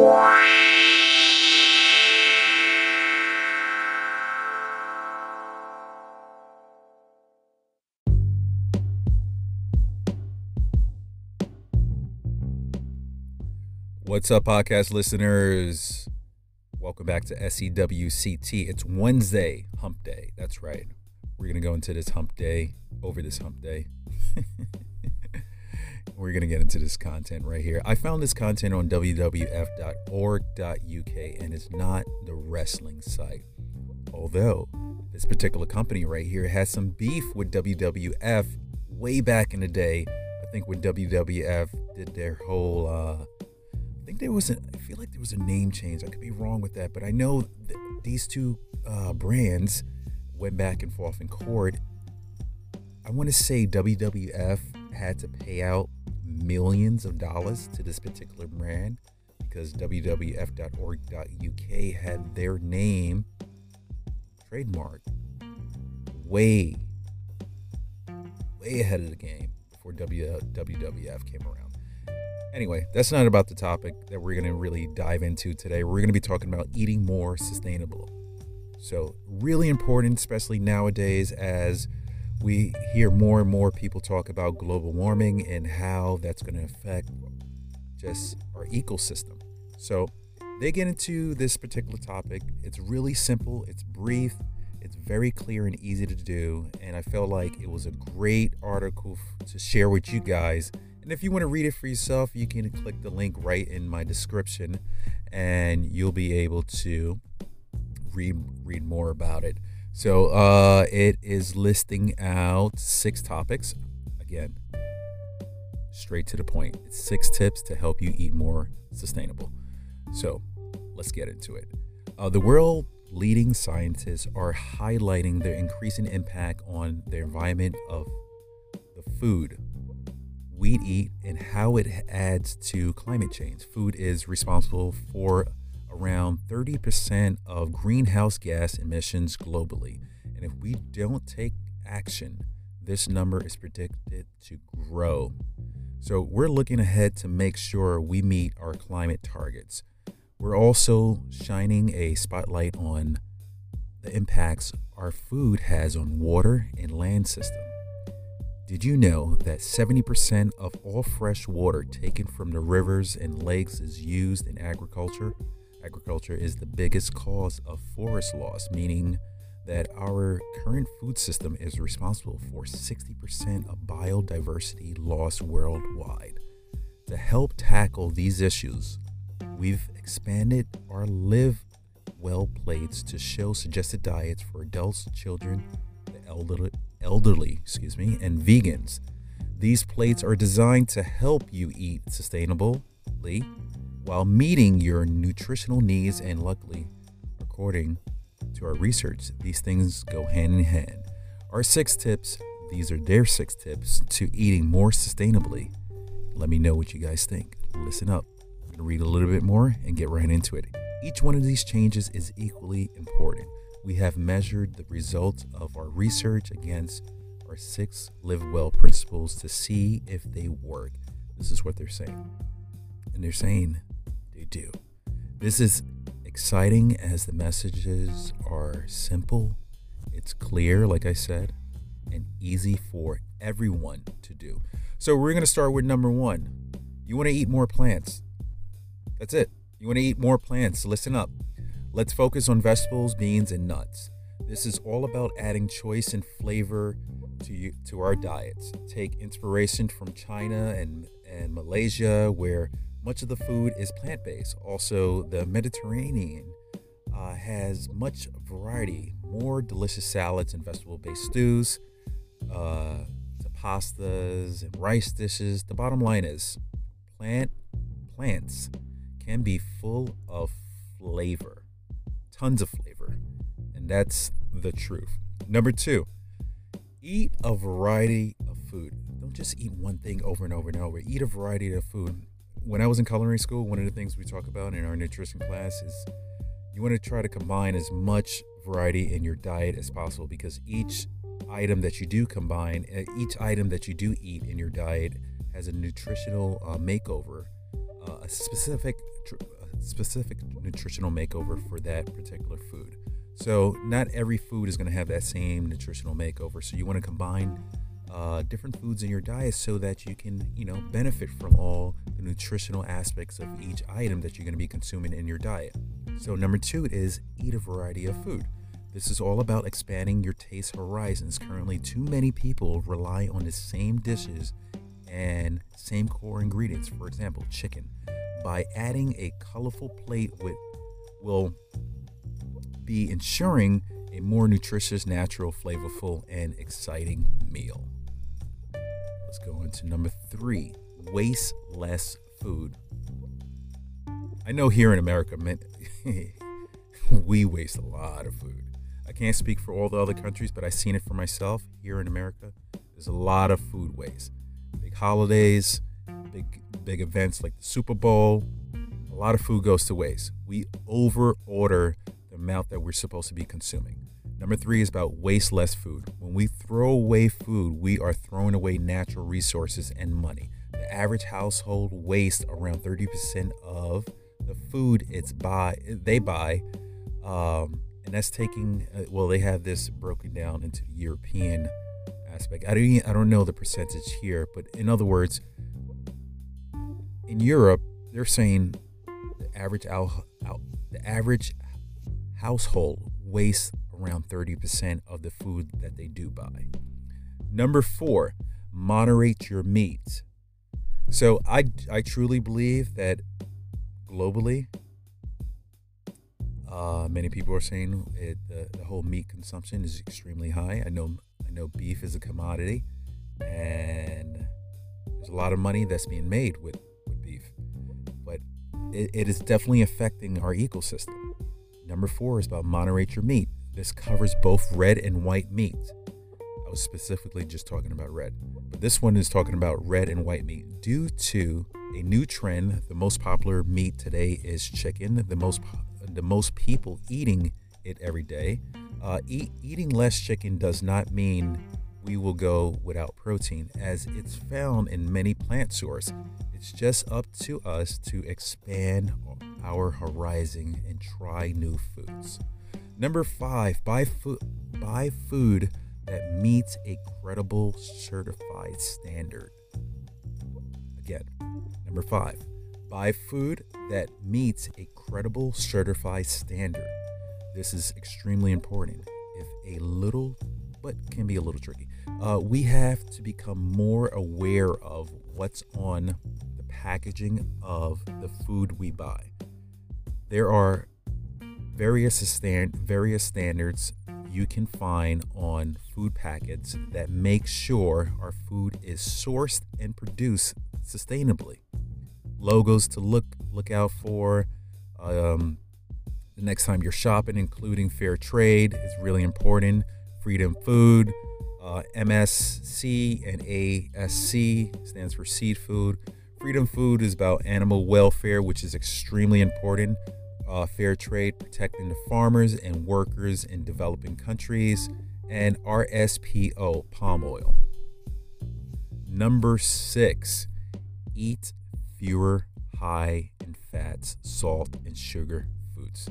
What's up, podcast listeners? Welcome back to SEWCT. It's Wednesday, hump day. That's right. We're going to go into this hump day, over this hump day. We're going to get into this content right here. I found this content on wwf.org.uk and it's not the wrestling site. Although this particular company right here has some beef with WWF way back in the day. I think when WWF did their whole uh, I think there was a, I feel like there was a name change. I could be wrong with that, but I know these two uh, brands went back and forth in court. I want to say WWF had to pay out millions of dollars to this particular brand because WWF.org.uk had their name trademarked way, way ahead of the game before WWF came around. Anyway, that's not about the topic that we're going to really dive into today. We're going to be talking about eating more sustainable. So, really important, especially nowadays, as we hear more and more people talk about global warming and how that's going to affect just our ecosystem. So, they get into this particular topic. It's really simple, it's brief, it's very clear and easy to do. And I felt like it was a great article to share with you guys and if you want to read it for yourself, you can click the link right in my description and you'll be able to read read more about it. So uh, it is listing out six topics. Again, straight to the point. It's six tips to help you eat more sustainable. So let's get into it. Uh, the world leading scientists are highlighting the increasing impact on the environment of the food we eat and how it adds to climate change. Food is responsible for around 30% of greenhouse gas emissions globally. And if we don't take action, this number is predicted to grow. So we're looking ahead to make sure we meet our climate targets. We're also shining a spotlight on the impacts our food has on water and land systems. Did you know that 70% of all fresh water taken from the rivers and lakes is used in agriculture? Agriculture is the biggest cause of forest loss, meaning that our current food system is responsible for 60% of biodiversity loss worldwide. To help tackle these issues, we've expanded our Live Well plates to show suggested diets for adults, children, the elderly, elderly, excuse me, and vegans. These plates are designed to help you eat sustainably while meeting your nutritional needs and luckily, according to our research, these things go hand in hand. Our six tips, these are their six tips to eating more sustainably. Let me know what you guys think. Listen up. I'm going to read a little bit more and get right into it. Each one of these changes is equally important we have measured the results of our research against our six live well principles to see if they work. This is what they're saying. And they're saying do. This is exciting as the messages are simple, it's clear, like I said, and easy for everyone to do. So we're going to start with number one. You want to eat more plants. That's it. You want to eat more plants. Listen up. Let's focus on vegetables, beans, and nuts. This is all about adding choice and flavor to you, to our diets. Take inspiration from China and, and Malaysia, where much of the food is plant based. Also, the Mediterranean uh, has much variety, more delicious salads and vegetable based stews, uh, to pastas and rice dishes. The bottom line is plant plants can be full of flavor tons of flavor. And that's the truth. Number two, eat a variety of food. Don't just eat one thing over and over and over. Eat a variety of food. When I was in culinary school, one of the things we talk about in our nutrition class is you want to try to combine as much variety in your diet as possible because each item that you do combine, uh, each item that you do eat in your diet has a nutritional uh, makeover, uh, a specific tr- specific nutritional makeover for that particular food. So, not every food is going to have that same nutritional makeover. So, you want to combine uh, different foods in your diet so that you can, you know, benefit from all the nutritional aspects of each item that you're going to be consuming in your diet. So, number two is eat a variety of food. This is all about expanding your taste horizons. Currently, too many people rely on the same dishes and same core ingredients. For example, chicken. By adding a colorful plate with will be ensuring a more nutritious, natural, flavorful, and exciting meal. Let's go into number three waste less food. I know here in America, we waste a lot of food. I can't speak for all the other countries, but I've seen it for myself here in America. There's a lot of food waste. Big holidays, big big events like the Super Bowl, a lot of food goes to waste. We over order the amount that we're supposed to be consuming. Number three is about waste less food. When we throw away food, we are throwing away natural resources and money. The average household wastes around 30% of the food it's buy they buy, um, and that's taking. Uh, well, they have this broken down into the European aspect. I don't I don't know the percentage here, but in other words, in Europe, they're saying the average out, the average household wastes around 30% of the food that they do buy. Number four, moderate your meat. So I, I truly believe that globally, uh, many people are saying it, the, whole meat consumption is extremely high. I know I know beef is a commodity, and there's a lot of money that's being made with, with beef, but it, it is definitely affecting our ecosystem. Number four is about moderate your meat. This covers both red and white meat. I was specifically just talking about red, but this one is talking about red and white meat. Due to a new trend, the most popular meat today is chicken. The most the most people eating it every day. Uh, eat, eating less chicken does not mean we will go without protein, as it's found in many plant sources. It's just up to us to expand our horizon and try new foods. Number five, buy food buy food that meets a credible certified standard. Again, number five, buy food that meets a credible certified standard. This is extremely important. If a little, but can be a little tricky, uh, we have to become more aware of what's on the packaging of the food we buy. There are various stand various standards you can find on food packets that make sure our food is sourced and produced sustainably. Logos to look look out for. Um, the next time you're shopping, including fair trade, is really important. Freedom Food, uh, MSC, and ASC stands for Seed Food. Freedom Food is about animal welfare, which is extremely important uh, fair trade, protecting the farmers and workers in developing countries, and RSPO, palm oil. Number six, eat fewer high in fats, salt, and sugar foods.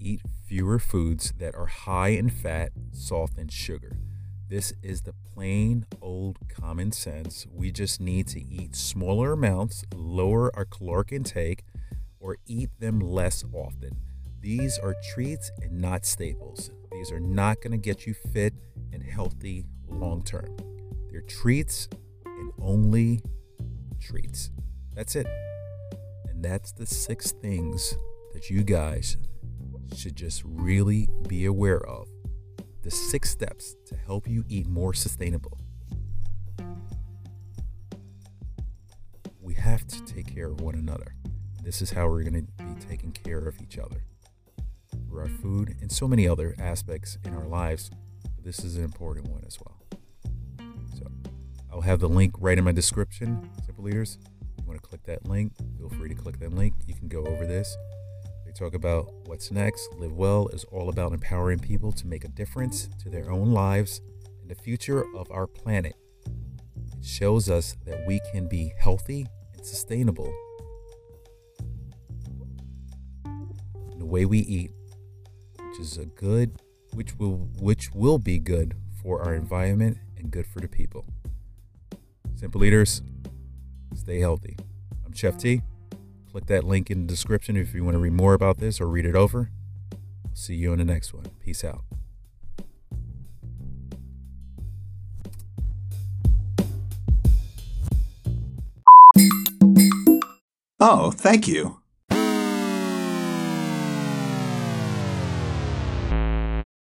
Eat fewer foods that are high in fat, salt, and sugar. This is the plain old common sense. We just need to eat smaller amounts, lower our caloric intake, or eat them less often. These are treats and not staples. These are not going to get you fit and healthy long term. They're treats and only treats. That's it. And that's the six things that you guys should just really be aware of. The six steps to help you eat more sustainable. We have to take care of one another. This is how we're going to be taking care of each other through our food and so many other aspects in our lives. This is an important one as well. So I'll have the link right in my description, Simple Eaters. If you want to click that link, feel free to click that link. You can go over this. They talk about what's next. Live Well is all about empowering people to make a difference to their own lives and the future of our planet. It shows us that we can be healthy and sustainable way we eat, which is a good, which will which will be good for our environment and good for the people. Simple Eaters, stay healthy. I'm Chef T. Click that link in the description if you want to read more about this or read it over. See you in the next one. Peace out. Oh, thank you.